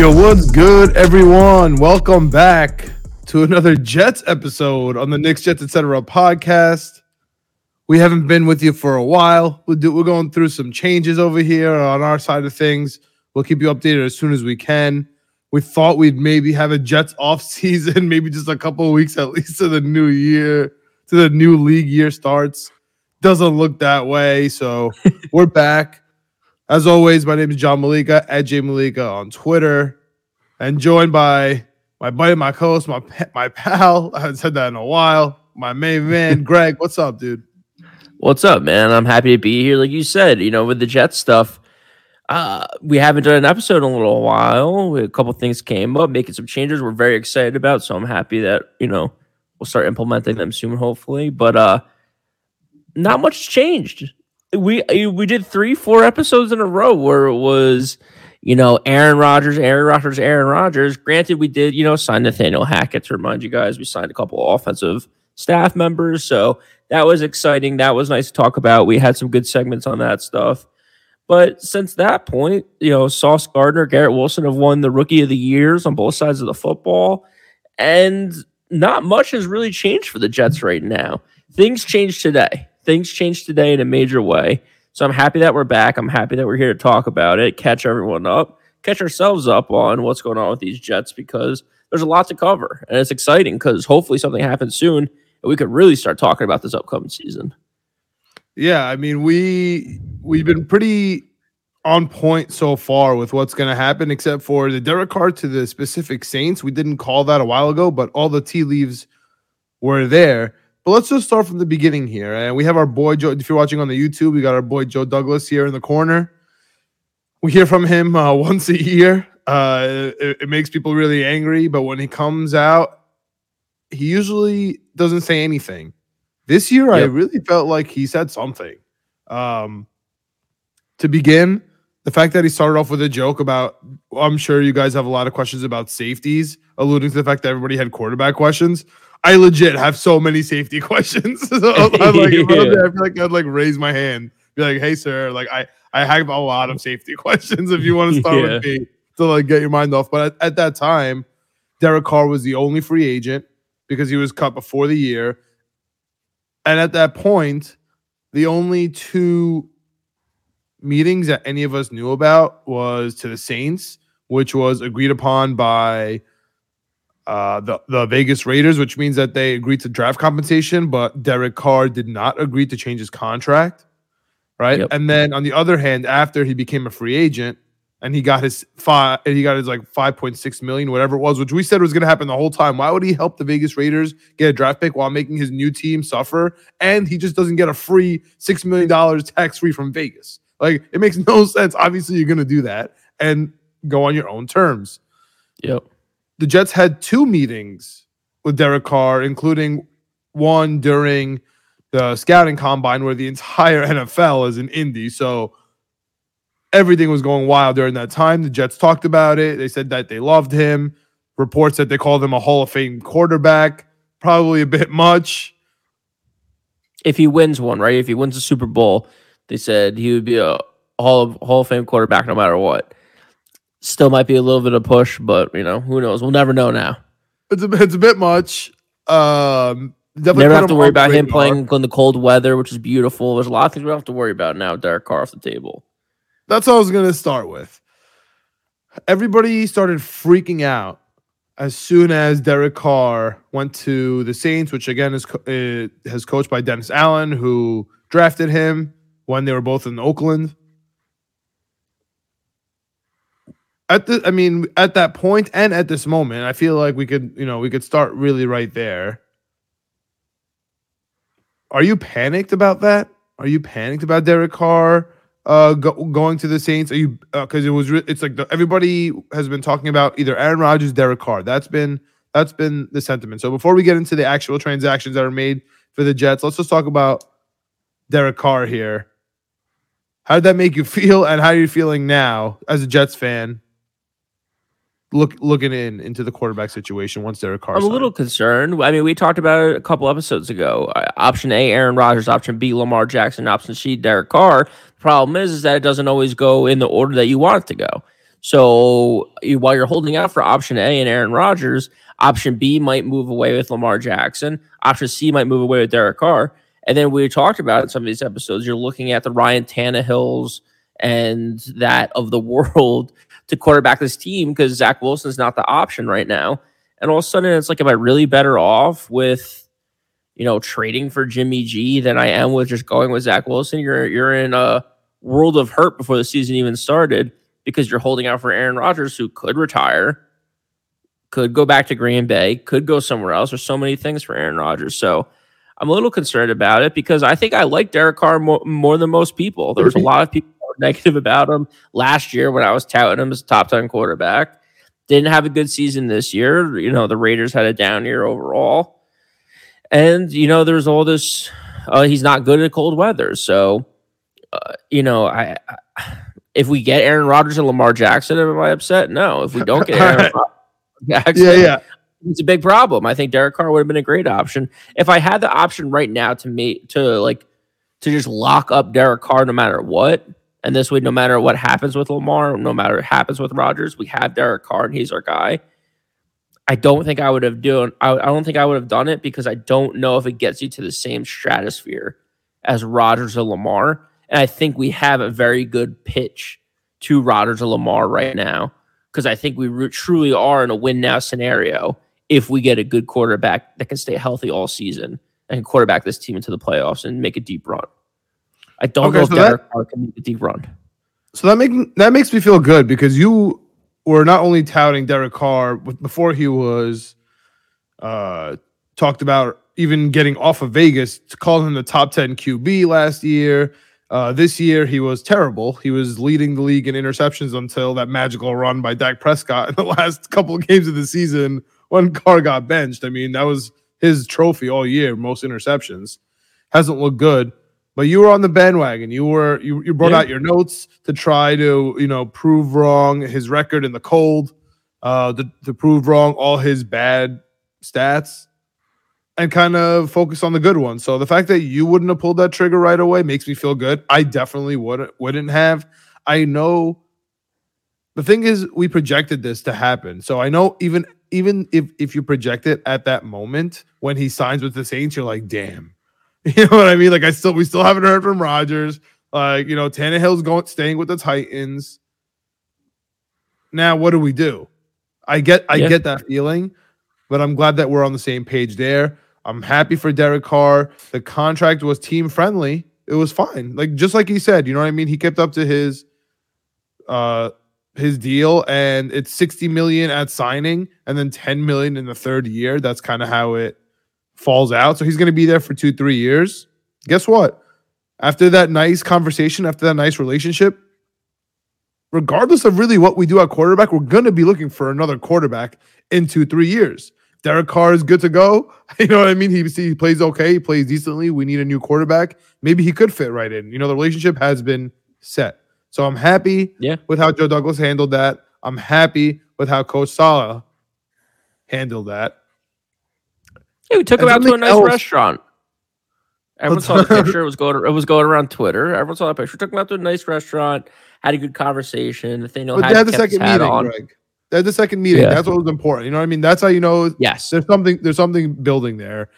Yo, what's good, everyone? Welcome back to another Jets episode on the Knicks Jets Etc. podcast. We haven't been with you for a while. We're, do, we're going through some changes over here on our side of things. We'll keep you updated as soon as we can. We thought we'd maybe have a Jets off season, maybe just a couple of weeks at least to the new year, to the new league year starts. Doesn't look that way. So we're back. As always, my name is John Malika at J Malika on Twitter, and joined by my buddy, my co-host, my my pal. I haven't said that in a while. My main man, Greg. What's up, dude? What's up, man? I'm happy to be here. Like you said, you know, with the Jets stuff, uh, we haven't done an episode in a little while. A couple things came up, making some changes. We're very excited about, so I'm happy that you know we'll start implementing them soon, hopefully. But uh, not much changed we eh, we did three, four episodes in a row where it was, you know, Aaron Rodgers, Aaron Rodgers, Aaron Rodgers. Granted, we did, you know, sign Nathaniel Hackett to remind you guys. We signed a couple of offensive staff members, so that was exciting. That was nice to talk about. We had some good segments on that stuff. But since that point, you know, Sauce Gardner, Garrett Wilson have won the Rookie of the Years on both sides of the football, and not much has really changed for the Jets right now. Things changed today things changed today in a major way. So I'm happy that we're back. I'm happy that we're here to talk about it, catch everyone up, catch ourselves up on what's going on with these Jets because there's a lot to cover. And it's exciting because hopefully something happens soon and we could really start talking about this upcoming season. Yeah, I mean, we we've been pretty on point so far with what's going to happen, except for the Derek Carr to the specific Saints. We didn't call that a while ago, but all the tea leaves were there. But let's just start from the beginning here. And we have our boy Joe. If you're watching on the YouTube, we got our boy Joe Douglas here in the corner. We hear from him uh, once a year. Uh, it, it makes people really angry, but when he comes out, he usually doesn't say anything. This year, yep. I really felt like he said something. Um, to begin, the fact that he started off with a joke about, I'm sure you guys have a lot of questions about safeties, alluding to the fact that everybody had quarterback questions. I legit have so many safety questions. so I'm like, yeah. I feel like I'd like raise my hand, be like, "Hey, sir, like I I have a lot of safety questions. If you want to start yeah. with me to like get your mind off." But at, at that time, Derek Carr was the only free agent because he was cut before the year, and at that point, the only two meetings that any of us knew about was to the Saints, which was agreed upon by uh, the the Vegas Raiders, which means that they agreed to draft compensation, but Derek Carr did not agree to change his contract, right? Yep. And then on the other hand, after he became a free agent and he got his five, he got his like five point six million, whatever it was, which we said was going to happen the whole time. Why would he help the Vegas Raiders get a draft pick while making his new team suffer? And he just doesn't get a free six million dollars tax free from Vegas. Like it makes no sense. Obviously, you're going to do that and go on your own terms. Yep the Jets had two meetings with Derek Carr, including one during the scouting combine where the entire NFL is in Indy. So everything was going wild during that time. The Jets talked about it. They said that they loved him. Reports that they called him a Hall of Fame quarterback. Probably a bit much. If he wins one, right? If he wins the Super Bowl, they said he would be a Hall of Hall of Fame quarterback no matter what. Still might be a little bit of push, but you know, who knows? We'll never know now. It's a, it's a bit much. Um, never have to worry about him playing in the cold weather, which is beautiful. There's a lot of things we don't have to worry about now. Derek Carr off the table. That's what I was going to start with. Everybody started freaking out as soon as Derek Carr went to the Saints, which again is uh, has coached by Dennis Allen, who drafted him when they were both in Oakland. At the i mean at that point and at this moment i feel like we could you know we could start really right there. Are you panicked about that? Are you panicked about derek carr uh go, going to the saints? Are you because uh, it was re- it's like the, everybody has been talking about either aaron rodgers derek carr. That's been that's been the sentiment. So before we get into the actual transactions that are made for the jets let's just talk about derek carr here. How did that make you feel and how are you feeling now as a jets fan look looking in into the quarterback situation once Derek Carr. I'm a little concerned. I mean, we talked about it a couple episodes ago. Uh, option A, Aaron Rodgers. Option B, Lamar Jackson. Option C, Derek Carr. The problem is, is that it doesn't always go in the order that you want it to go. So while you're holding out for option A and Aaron Rodgers, option B might move away with Lamar Jackson. Option C might move away with Derek Carr. And then we talked about in some of these episodes, you're looking at the Ryan Tannehills and that of the world to quarterback this team because Zach Wilson's not the option right now. And all of a sudden, it's like, am I really better off with, you know, trading for Jimmy G than I am with just going with Zach Wilson? You're you're in a world of hurt before the season even started because you're holding out for Aaron Rodgers, who could retire, could go back to Green Bay, could go somewhere else. There's so many things for Aaron Rodgers. So I'm a little concerned about it because I think I like Derek Carr more, more than most people. There's a lot of people negative about him last year when I was touting him as a top 10 quarterback. Didn't have a good season this year. You know, the Raiders had a down year overall. And, you know, there's all this, uh, he's not good at cold weather. So, uh, you know, I, I, if we get Aaron Rodgers and Lamar Jackson, am I upset? No. If we don't get Aaron Jackson, yeah, yeah. It's a big problem. I think Derek Carr would have been a great option. If I had the option right now to me to like to just lock up Derek Carr no matter what, and this way, no matter what happens with Lamar, no matter what happens with Rodgers, we have Derek Carr and he's our guy. I don't think I would have done. I, I don't think I would have done it because I don't know if it gets you to the same stratosphere as Rodgers or Lamar. And I think we have a very good pitch to Rodgers or Lamar right now because I think we re- truly are in a win now scenario if we get a good quarterback that can stay healthy all season and quarterback this team into the playoffs and make a deep run. I don't okay, know so if Derek that, Carr can make a deep run. So that make that makes me feel good because you were not only touting Derek Carr before he was uh, talked about even getting off of Vegas to call him the top 10 QB last year. Uh, this year he was terrible. He was leading the league in interceptions until that magical run by Dak Prescott in the last couple of games of the season when Carr got benched. I mean, that was his trophy all year, most interceptions. Hasn't looked good but you were on the bandwagon. You were you, you brought yeah. out your notes to try to you know prove wrong his record in the cold, uh, to, to prove wrong all his bad stats, and kind of focus on the good ones. So the fact that you wouldn't have pulled that trigger right away makes me feel good. I definitely wouldn't wouldn't have. I know. The thing is, we projected this to happen, so I know even even if if you project it at that moment when he signs with the Saints, you're like, damn You know what I mean? Like I still we still haven't heard from Rodgers. Like, you know, Tannehill's going staying with the Titans. Now, what do we do? I get I yeah. get that feeling, but I'm glad that we're on the same page there. I'm happy for Derek Carr. The contract was team friendly. It was fine. Like just like he said, you know what I mean? He kept up to his uh his deal and it's 60 million at signing and then 10 million in the third year. That's kind of how it falls out. So he's going to be there for two, three years. Guess what? After that nice conversation, after that nice relationship, regardless of really what we do at quarterback, we're going to be looking for another quarterback in two, three years. Derek Carr is good to go. You know what I mean? He, he plays okay, he plays decently. We need a new quarterback. Maybe he could fit right in. You know, the relationship has been set. So I'm happy yeah. with how Joe Douglas handled that. I'm happy with how Coach Saleh handled that. Yeah, we took him out to a nice else. restaurant. Everyone saw the picture. It was going. It was going around Twitter. Everyone saw the picture. Took him out to a nice restaurant. Had a good conversation. Nathaniel but had, had the second meeting, on. Greg. They had the second meeting. Yeah. That's what was important. You know what I mean? That's how you know. Yes. There's something. There's something building there.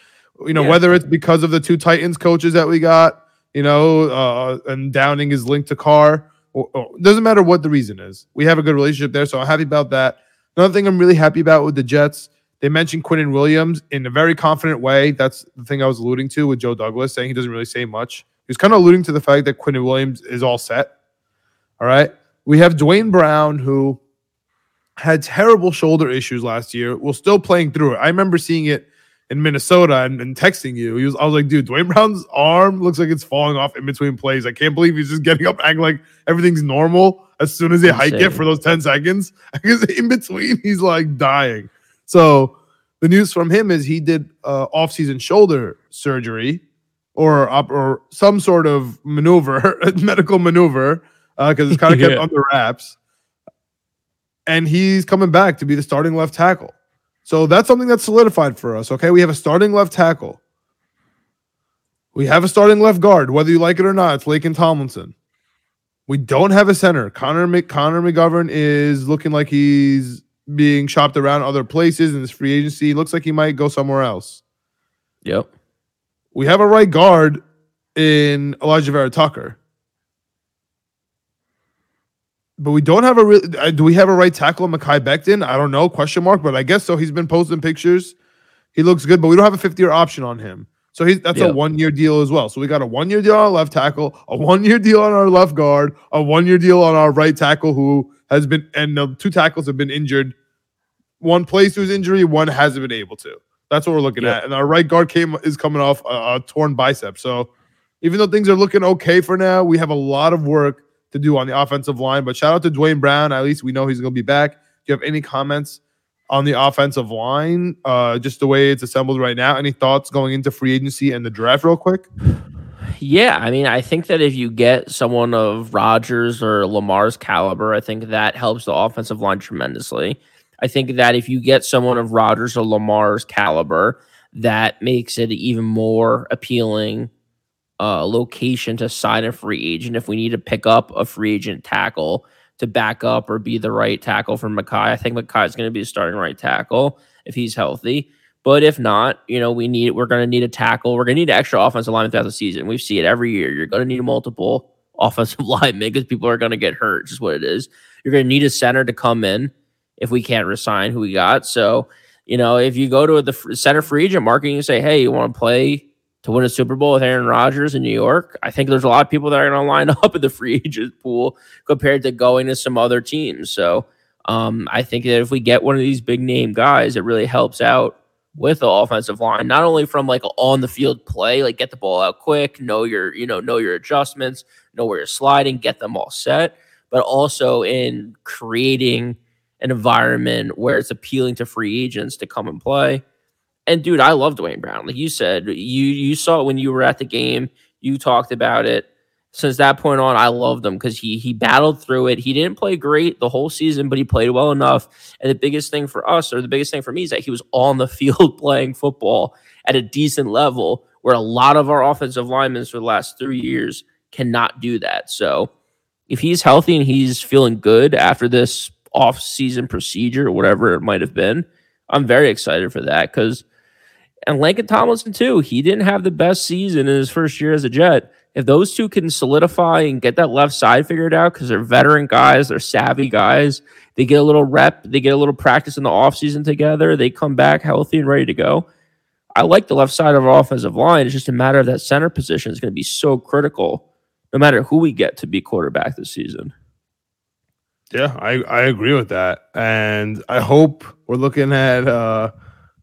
You know, yeah. whether it's because of the two Titans coaches that we got, you know, uh, and Downing is linked to Carr. Or, or, doesn't matter what the reason is. We have a good relationship there, so I'm happy about that. Another thing I'm really happy about with the Jets they mentioned Quinnen Williams in a very confident way. That's the thing I was alluding to with Joe Douglas, saying he doesn't really say much. He was kind of alluding to the fact that Quinnen Williams is all set. All right. We have Duane Brown, who had terrible shoulder issues last year. We're still playing through it. I remember seeing it in Minnesota and, and texting you. He was, I was like, dude, Duane Brown's arm looks like it's falling off in between plays. I can't believe he's just getting up, acting like everything's normal as soon as they hike it for those 10 seconds. Because in between, he's like dying. So the news from him is he did uh, off-season shoulder surgery or or some sort of maneuver, medical maneuver, because uh, it's kind of kept yeah. under wraps. And he's coming back to be the starting left tackle. So that's something that's solidified for us. Okay, we have a starting left tackle. We have a starting left guard, whether you like it or not. It's Laken Tomlinson. We don't have a center. Connor Mc, Connor McGovern is looking like he's being shopped around other places in this free agency. Looks like he might go somewhere else. Yep. We have a right guard in Alijah Vera-Tucker. But we don't have a real. uh, Do we have a right tackle, Mekhi Becton? I don't know. Question mark. But I guess so. He's been posting pictures. He looks good, but we don't have a 50 year option on him. So he's that's Yeah. a one year deal as well. So we got a one year deal on our left tackle, a one year deal on our left guard, a one year deal on our right tackle who has been and the two tackles have been injured. One plays through his injury, one hasn't been able to. That's what we're looking Yeah. at. And our right guard came is coming off a, a torn bicep. So even though things are looking okay for now, we have a lot of work to do on the offensive line. But shout out to Duane Brown. At least we know he's going to be back. Do you have any comments on the offensive line? Uh, just the way it's assembled right now. Any thoughts going into free agency and the draft, real quick? Yeah, I mean, I think that if you get someone of Rodgers or Lamar's caliber, I think that helps the offensive line tremendously. I think that if you get someone of Rodgers or Lamar's caliber, that makes it even more appealing uh, location to sign a free agent if we need to pick up a free agent tackle to back up or be the right tackle for Mekhi. I think Mekhi is going to be starting right tackle if he's healthy. But if not, you know, we need we're going to need a tackle. We're going to need an extra offensive linemen throughout the season. We see it every year. You're going to need multiple offensive linemen because people are going to get hurt. Just what it is. You're going to need a center to come in if we can't resign who we got. So, you know, if you go to the center free agent market and you say, "Hey, you want to play to win a Super Bowl with Aaron Rodgers in New York," I think there's a lot of people that are going to line up in the free agent pool compared to going to some other teams. So, um, I think that if we get one of these big name guys, it really helps out with the offensive line, not only from like on the field play, like get the ball out quick, know your, you know, know your adjustments, know where you're sliding, get them all set, but also in creating an environment where it's appealing to free agents to come and play. And dude, I love Duane Brown. Like you said, you you saw it when you were at the game, you talked about it. Since that point on, I loved him because he he battled through it. He didn't play great the whole season, but he played well enough. And the biggest thing for us, or the biggest thing for me, is that he was on the field playing football at a decent level, where a lot of our offensive linemen for the last three years cannot do that. So if he's healthy and he's feeling good after this off-season procedure or whatever it might have been, I'm very excited for that because and Lincoln Tomlinson too. He didn't have the best season in his first year as a Jet. If those two can solidify and get that left side figured out because they're veteran guys, they're savvy guys, they get a little rep, they get a little practice in the offseason together, they come back healthy and ready to go. I like the left side of our offensive line. It's just a matter of that center position is going to be so critical no matter who we get to be quarterback this season. Yeah, I, I agree with that. And I hope we're looking at uh,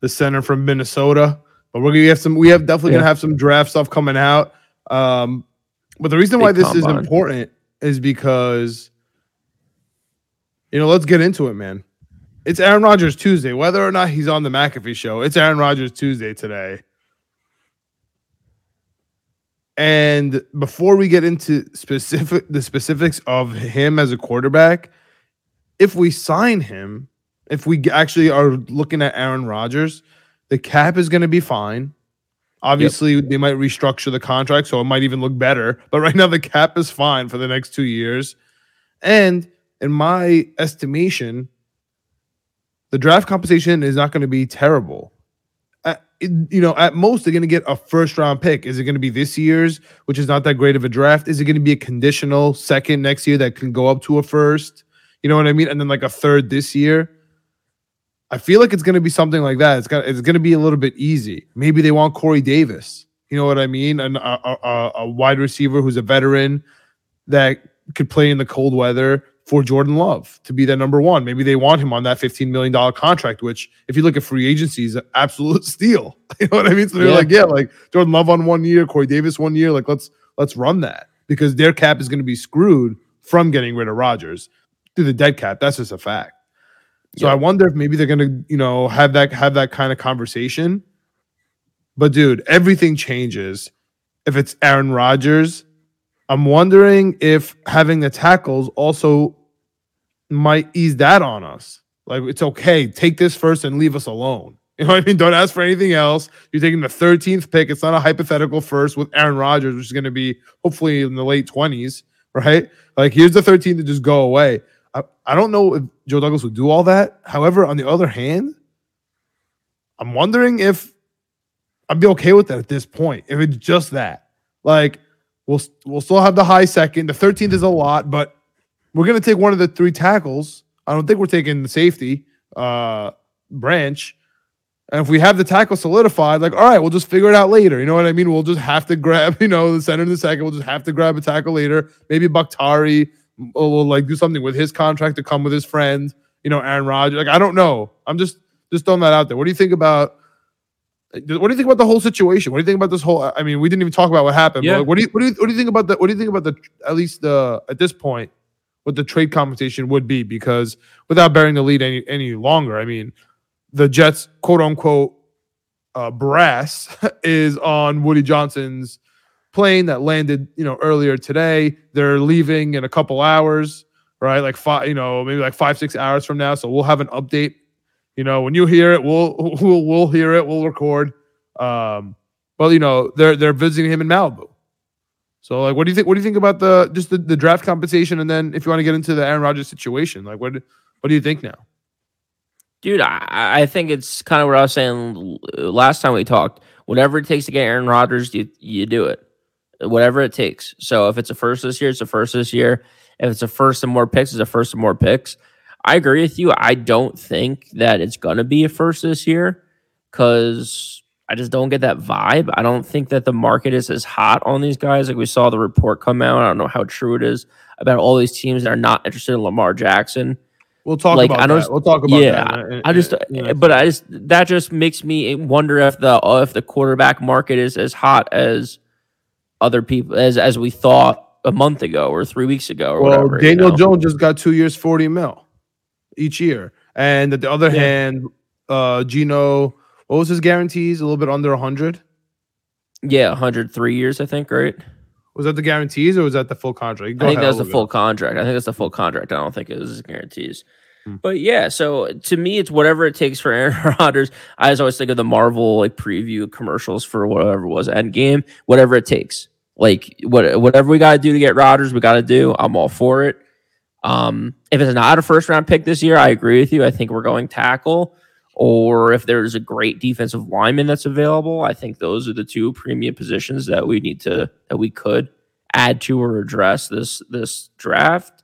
the center from Minnesota. But we're gonna have some we have definitely gonna have some draft stuff coming out. Um, but the reason why Big this is important is because you know, let's get into it, man. It's Aaron Rodgers Tuesday. Whether or not he's on the McAfee show, it's Aaron Rodgers Tuesday today. And before we get into specific the specifics of him as a quarterback, if we sign him, if we actually are looking at Aaron Rodgers, the cap is going to be fine. Obviously, they might restructure the contract, so it might even look better. But right now, the cap is fine for the next two years. And in my estimation, the draft compensation is not going to be terrible. At, you know, at most, they're going to get a first round pick. Is it going to be this year's, which is not that great of a draft? Is it going to be a conditional second next year that can go up to a first? You know what I mean? And then like a third this year. I feel like it's going to be something like that. It's got it's going to be a little bit easy. Maybe they want Corey Davis. You know what I mean? And a, a, a- wide receiver who's a veteran that could play in the cold weather for Jordan Love to be that number one. Maybe they want him on that $15 million contract, which if you look at free agency is an absolute steal. You know what I mean? So they're Yeah. like, yeah, like Jordan Love on one year, Corey Davis one year. Like let's let's run that because their cap is going to be screwed from getting rid of Rodgers through the dead cap. That's just a fact. So Yeah. I wonder if maybe they're gonna, you know, have that have that kind of conversation. But dude, everything changes if it's Aaron Rodgers. I'm wondering if having the tackles also might ease that on us. Like it's okay, take this first and leave us alone. You know what I mean? Don't ask for anything else. You're taking the 13th pick. It's not a hypothetical first with Aaron Rodgers, which is going to be hopefully in the late 20s right? Like here's the 13th to just go away. I, I don't know if Joe Douglas would do all that. However, on the other hand, I'm wondering if I'd be okay with that at this point. If it's just that, like we'll we'll still have the high second. The 13th is a lot, but we're gonna take one of the three tackles. I don't think we're taking the safety uh branch. And if we have the tackle solidified, like, all right, we'll just figure it out later. You know what I mean? We'll just have to grab, you know, the center in the second. We'll just have to grab a tackle later. Maybe Bakhtiari will, like do something with his contract to come with his friend, you know, Aaron Rodgers. Like, I don't know. I'm just just throwing that out there. What do you think about what do you think about the whole situation? What do you think about this whole? I mean, we didn't even talk about what happened. Yeah. Like, what do you what do you what do you think about the what do you think about the at least the at this point what the trade compensation would be? Because without bearing the lead any any longer, I mean, the Jets quote unquote uh, brass is on Woody Johnson's plane that landed you know earlier today. They're leaving in a couple hours, right? Like five, you know, maybe like five six hours from now. So we'll have an update you know, when you hear it, we'll we'll we'll hear it. We'll record. Um, but you know, they're they're visiting him in Malibu. So like, what do you think? What do you think about the just the, the draft compensation? And then if you want to get into the Aaron Rodgers situation, like what what do you think now? Dude, I, I think it's kind of what I was saying last time we talked. Whatever it takes to get Aaron Rodgers, you you do it. Whatever it takes. So if it's a first this year, it's a first this year. If it's a first and more picks, it's a first and more picks. I agree with you. I don't think that it's gonna be a first this year because I just don't get that vibe. I don't think that the market is as hot on these guys. Like we saw the report come out. I don't know how true it is about all these teams that are not interested in Lamar Jackson. We'll talk Like, about I don't- that. We'll talk about yeah, that. in- I just, uh, in- in- eh, but I just that just makes me wonder if the if the quarterback market is as hot as other people as as we thought a month ago or three weeks ago or well, whatever. you Daniel know? Jones just got two years, forty mil each year, and at the other Yeah. hand, uh, Geno, what was his guarantees? A little bit under a hundred. yeah, 103 years, I think, right? Was that the guarantees or was that the full contract? Go I think ahead, that's the full contract. I think that's the full contract. I don't think it was guarantees. Hmm. But yeah, so to me, it's whatever it takes for Aaron Rodgers. I always think of the Marvel like preview commercials for whatever it was Endgame. Whatever it takes, like what whatever we got to do to get Rodgers, we got to do. I'm all for it. Um, if it's not a first round pick this year, I agree with you. I think we're going tackle. Or if there's a great defensive lineman that's available, I think those are the two premium positions that we need to that we could add to or address this this draft.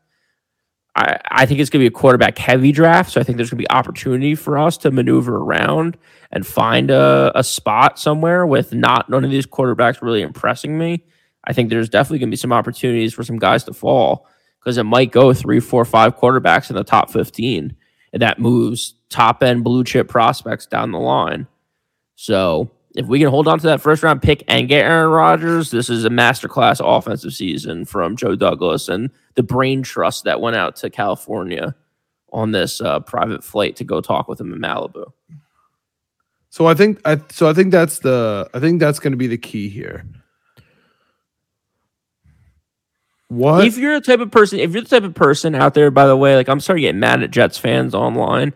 I, I think it's going to be a quarterback heavy draft, so I think there's going to be opportunity for us to maneuver around and find a, a spot somewhere with not none of these quarterbacks really impressing me. I think there's definitely going to be some opportunities for some guys to fall because it might go three, four, five quarterbacks in the top 15, and that moves top end blue chip prospects down the line. So if we can hold on to that first round pick and get Aaron Rodgers, this is a masterclass offensive season from Joe Douglas and the brain trust that went out to California on this uh, private flight to go talk with him in Malibu. So I think I so I think that's the I think that's going to be the key here. What? If you're the type of person, if you're the type of person out there, by the way, like I'm starting to get mad at Jets fans online.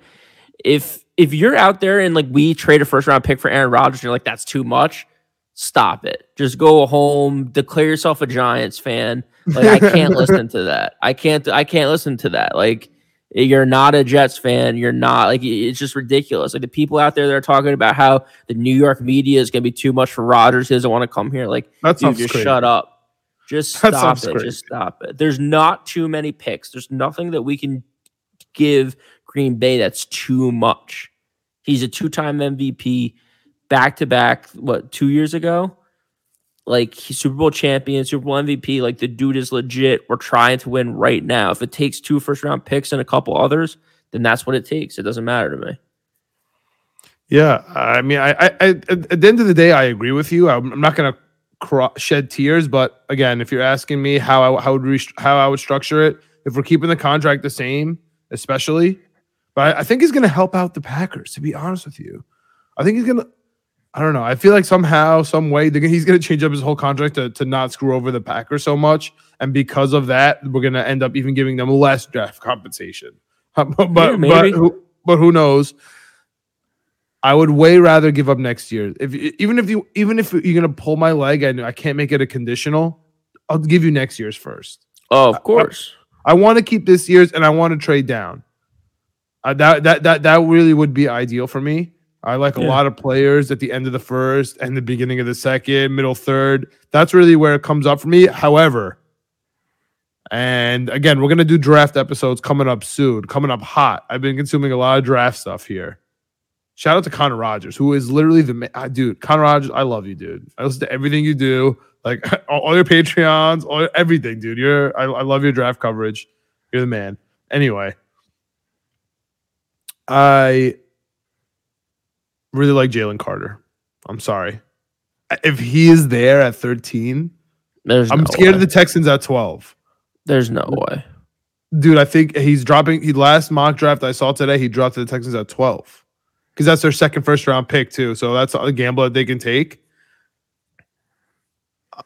If if you're out there and like we trade a first round pick for Aaron Rodgers, and you're like that's too much. Stop it. Just go home. Declare yourself a Giants fan. Like I can't listen to that. I can't. I can't listen to that. Like you're not a Jets fan. You're not like it's just ridiculous. Like the people out there that are talking about how the New York media is going to be too much for Rodgers. He doesn't want to come here. Like that Dude, just shut up. Just stop it. crazy. Just stop it. There's not too many picks. There's nothing that we can give Green Bay that's too much. He's a two-time MVP, back to back. What two years ago? Like Super Bowl champion, Super Bowl MVP. Like the dude is legit. We're trying to win right now. If it takes two first-round picks and a couple others, then that's what it takes. It doesn't matter to me. Yeah, I mean, I, I, I, at the end of the day, I agree with you. I'm, I'm not to cro- shed tears, but again, if you're asking me how I how would how I would structure it, if we're keeping the contract the same, especially, but I, I think he's going to help out the Packers. To be honest with you, I think he's going to. I don't know. I feel like somehow, some way, gonna- he's going to change up his whole contract to, to not screw over the Packers so much, and because of that, we're going to end up even giving them less draft compensation. but but, Yeah, but who, but who knows? I would way rather give up next year. If even if you even if you're gonna pull my leg and I can't make it a conditional, I'll give you next year's first. Oh, of course. I, I want to keep this year's, and I want to trade down. Uh, that that that that really would be ideal for me. I like a lot of players at the end of the first and the beginning of the second, middle third. That's really where it comes up for me. However, and again, we're gonna do draft episodes coming up soon, coming up hot. I've been consuming a lot of draft stuff here. Shout out to Connor Rogers, who is literally the uh, dude. Connor Rogers, I love you, dude. I listen to everything you do, like all, all your Patreons, all everything, dude. You're, I, I love your draft coverage. You're the man. Anyway, I really like Jalen Carter. I'm sorry. If he is there at 13, There's I'm no scared way. of the Texans at 12. There's no way. Dude, I think he's dropping. He last mock draft I saw today, he dropped to the Texans at 12. Because that's their second first round pick, too. So that's a gamble that they can take.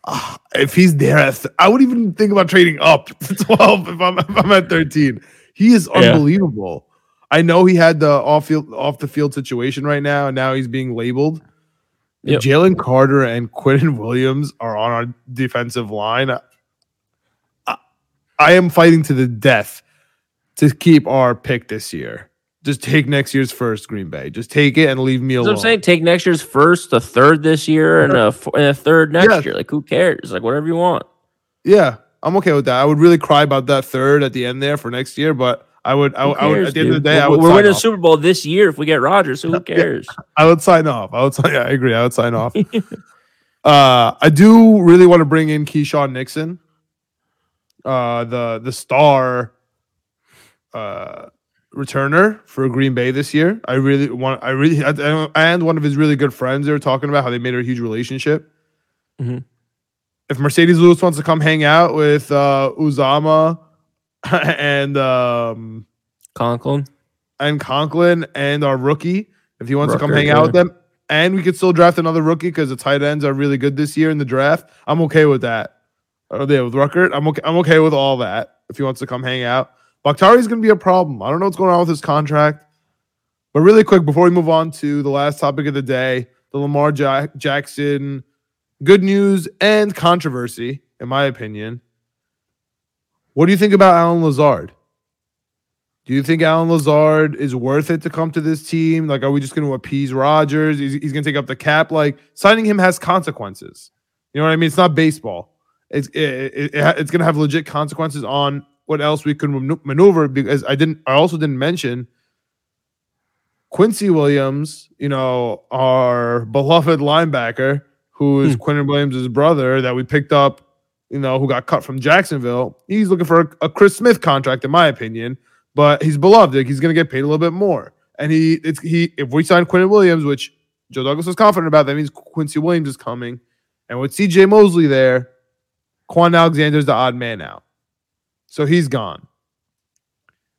Ah, if he's there at th- I would even think about trading up to 12 if I'm, if I'm at 13. He is Yeah. I know he had the off field off the field situation right now, and now he's being labeled. Yep. Jalen Carter and Quinnen Williams are on our defensive line. I, I am fighting to the death to keep our pick this year. Just take next year's first, Green Bay. Just take it and leave me alone. what I'm saying. Take next year's first, a third this year, and a, f- and a third next Yeah. year. Like, who cares? Like, whatever you want. Yeah, I'm okay with that. I would really cry about that third at the end there for next year, but I would. I, would- I would at the end of the day, I would. we're winning off. Super Bowl this year if we get Rodgers. So who cares? I would sign off. I would sign. Yeah, I agree. I would sign off. uh, I do really want to bring in Keisean Nixon, uh, the the star, uh, returner for Green Bay this year. I really want. I really I- and one of his really good friends. They were talking about how they made a huge relationship. Mhm. If Marcedes Lewis wants to come hang out with uh, Uzomah and um, Conklin. and Conklin and our rookie, if he wants to come Ruckert, hang out with them, and we could still draft another rookie because the tight ends are really good this year in the draft. I'm okay with that. Oh, yeah, with Ruckert, I'm okay. I'm okay with all that. If he wants to come hang out, Bakhtiari's going to be a problem. I don't know what's going on with his contract, but really quick before we move on to the last topic of the day, the Lamar Ja- Jackson good news and controversy, in my opinion. What do you think about Allen Lazard? Do you think Allen Lazard is worth it to come to this team? Like, are we just going to appease Rodgers? He's, he's going to take up the cap. Like, signing him has consequences. You know what I mean? It's not baseball. It's it, it, it- it's going to have legit consequences on what else we could manu- maneuver. Because I didn't. I also didn't mention Quincy Williams. You know, our beloved linebacker, who is Hmm. Quinnen Williams' brother, that we picked up. You know, who got cut from Jacksonville. He's looking for a, a Chris Smith contract, in my opinion but he's beloved. Like he's going to get paid a little bit more. And he, it's he. If we sign Quinnen Williams, which Joe Douglas was confident about, that means Quincy Williams is coming. And with C.J. Mosley there, Kwon Alexander's the odd man out, so he's gone.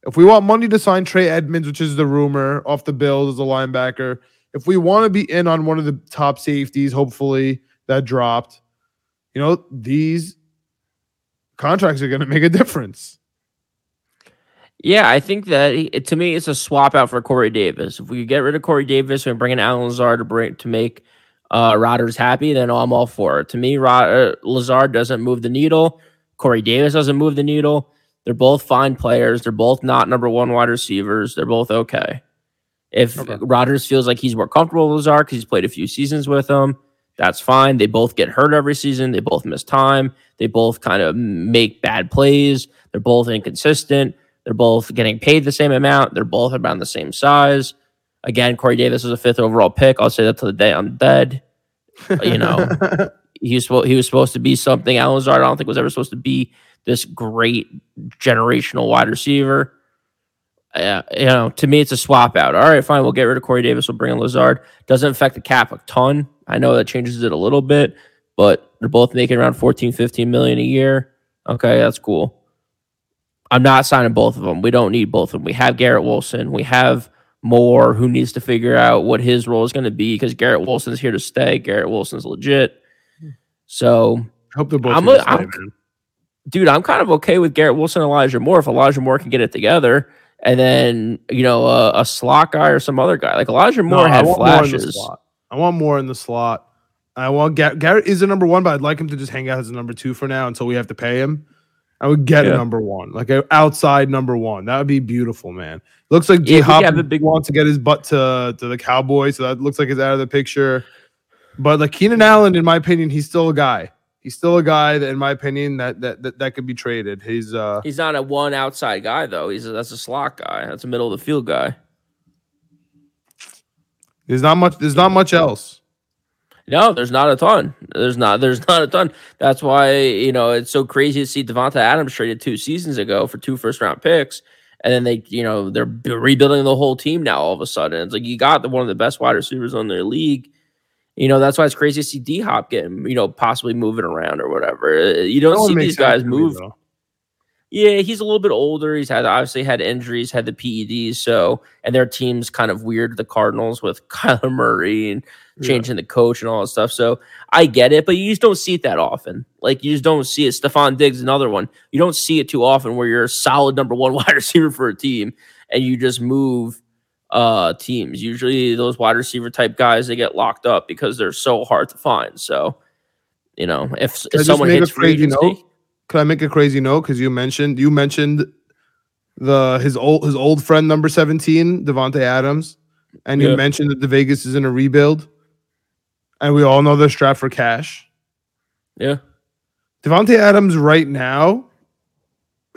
If we want money to sign Trey Edmunds, which is the rumor off the Bills as a linebacker, if we want to be in on one of the top safeties, hopefully that dropped, you know these contracts are going to make a difference. Yeah, I think that he- to me it's a swap out for Corey Davis. If we could get rid of Corey Davis and bring in Allen Lazard to bring to make uh, Rodgers happy, then I'm all for it. To me, Rod, uh, Lazard doesn't move the needle. Corey Davis doesn't move the needle. They're both fine players. They're both not number one wide receivers. They're both okay. If Okay. Rodgers feels like he's more comfortable with Lazard because he's played a few seasons with him, that's fine. They both get hurt every season. They both miss time. They both kind of make bad plays. They're both inconsistent. They're both getting paid the same amount. They're both around the same size. Again, Corey Davis was a fifth overall pick. I'll say that to the day I'm dead. You know, he was supposed he was supposed to be something. Allen Lazard, I don't think was ever supposed to be this great generational wide receiver. Uh, you know, to me, it's a swap out. All right, fine. We'll get rid of Corey Davis. We'll bring in Lazard. Doesn't affect the cap a ton. I know that changes it a little bit, but they're both making around 14, 15 million a year. Okay, that's cool. I'm not signing both of them. We don't need both of them. We have Garrett Wilson. We have Moore, who needs to figure out what his role is going to be because Garrett Wilson's here to stay. Garrett Wilson's legit. So, hope they're both. I'm a- stay, I'm- dude, I'm kind of okay with Garrett Wilson and Elijah Moore if Elijah Moore can get it together. And then, you know, a, a slot guy or some other guy. Like Elijah No, Moore I had want more in the flashes. slot. I want more in the slot. I want Gar- Garrett is a number one, but I'd like him to just hang out as a number two for now until we have to pay him. I would get Yeah. a number one, like an outside number one. That would be beautiful, man. Looks like Yeah, G if Hop a big- wants to get his butt to to the Cowboys, so that looks like it's out of the picture. But like Keenan Allen, in my opinion, he's still a guy. He's still a guy that, in my opinion, that that that, that could be traded. He's uh He's not a one outside guy though. He's a, that's a slot guy. That's a middle of the field guy. There's not much there's not much else. No, there's not a ton. There's not. There's not a ton. That's why you know it's so crazy to see Davante Adams traded two seasons ago for two first round picks, and then they, you know, they're rebuilding the whole team now. All of a sudden, it's like you got the, one of the best wide receivers on their league. You know that's why it's crazy to see D Hop getting, you know, possibly moving around or whatever. You don't see these guys me, move though. Yeah, he's a little bit older. He's had obviously had injuries, had the PEDs. So, and their team's kind of weird. The Cardinals with Kyler Murray and Yeah. changing the coach and all that stuff. So, I get it, but you just don't see it that often. Like you just don't see it. Stefon Diggs, another one. You don't see it too often where you're a solid number one wide receiver for a team and you just move uh teams. Usually, those wide receiver type guys they get locked up because they're so hard to find. So, you know, if, if someone hits free agency, note? Could I make a crazy note? Because you mentioned you mentioned the his old his old friend number seventeen, Davante Adams, and you Yeah. mentioned that the Vegas is in a rebuild, and we all know they're strapped for cash. yeah. Davante Adams right now,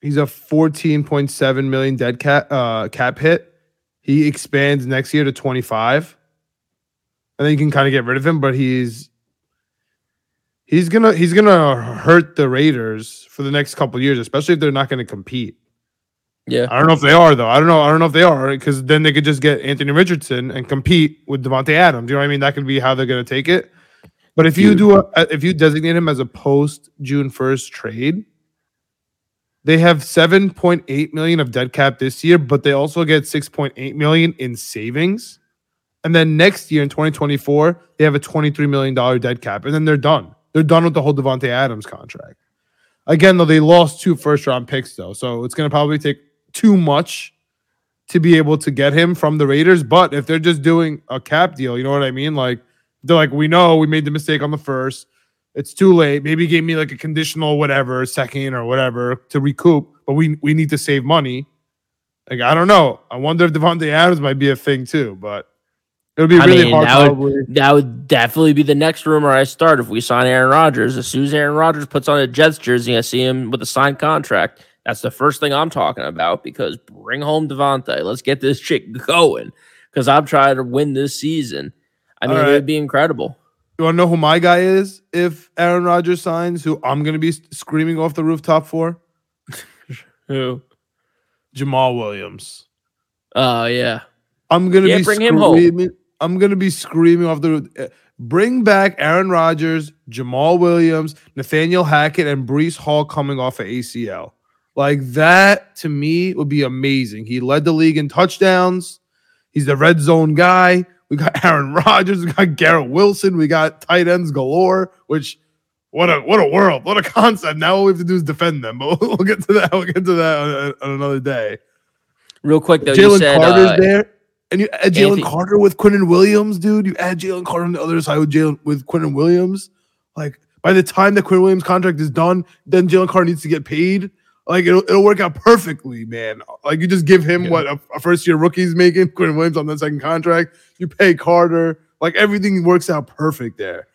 he's a fourteen point seven million dead cap uh, cap hit. He expands next year to twenty five. I think you can kind of get rid of him, but he's he's gonna he's gonna hurt the Raiders for the next couple years, especially if they're not going to compete. Yeah. I don't know if they are though. I don't know. I don't know if they are because then they could just get Anthony Richardson and compete with Davante Adams. You know what I mean? That could be how they're going to take it. But if you Dude. do a, if you designate him as a post June first trade, they have seven point eight million of dead cap this year, but they also get six point eight million in savings. And then next year in 2024, they have a $23 million dead cap, and then they're done. They're done with the whole Davante Adams contract. Again, though, they lost two first round picks, though. So it's going to probably take too much to be able to get him from the Raiders. But if they're just doing a cap deal, you know what I mean? Like, they're like, we know we made the mistake on the first. It's too late. Maybe give me like a conditional whatever, second or whatever to recoup, but we, we need to save money. Like, I don't know. I wonder if Davante Adams might be a thing too, but it would be I really mean, hard. that would- That would definitely be the next rumor I start if we sign Aaron Rodgers. As soon as Aaron Rodgers puts on a Jets jersey, I see him with a signed contract. That's the first thing I'm talking about because bring home Davante. Let's get this chick going because I'm trying to win this season. I mean, right. it would be incredible. You want to know who my guy is if Aaron Rodgers signs? Who I'm going to be screaming off the rooftop for? Who? Jamaal Williams. Oh, yeah. I'm going to Yeah, be bring him home. I'm going to be screaming off the roof. eh, Bring back Aaron Rodgers, Jamaal Williams, Nathaniel Hackett, and Breece Hall coming off of ACL. Like that to me would be amazing. He led the league in touchdowns. He's the red zone guy. We got Aaron Rodgers. We got Garrett Wilson. We got tight ends galore. Which what a what a world. What a concept. Now all we have to do is defend them. But we'll get to that. We'll get to that on, on another day. Real quick, though, you Jalen said Carter's uh, there, and you add Jalen Carter with Quinnen Williams, dude. You add Jalen Carter on the other side with Jalen with Quinnen Williams. Like by the time the Quinnen Williams contract is done, then Jalen Carter needs to get paid. Like it'll, it'll work out perfectly, man. Like you just give him Yeah. what a, a first year rookie's making, Quinnen Williams on the second contract. You pay Carter. Like everything works out perfect there.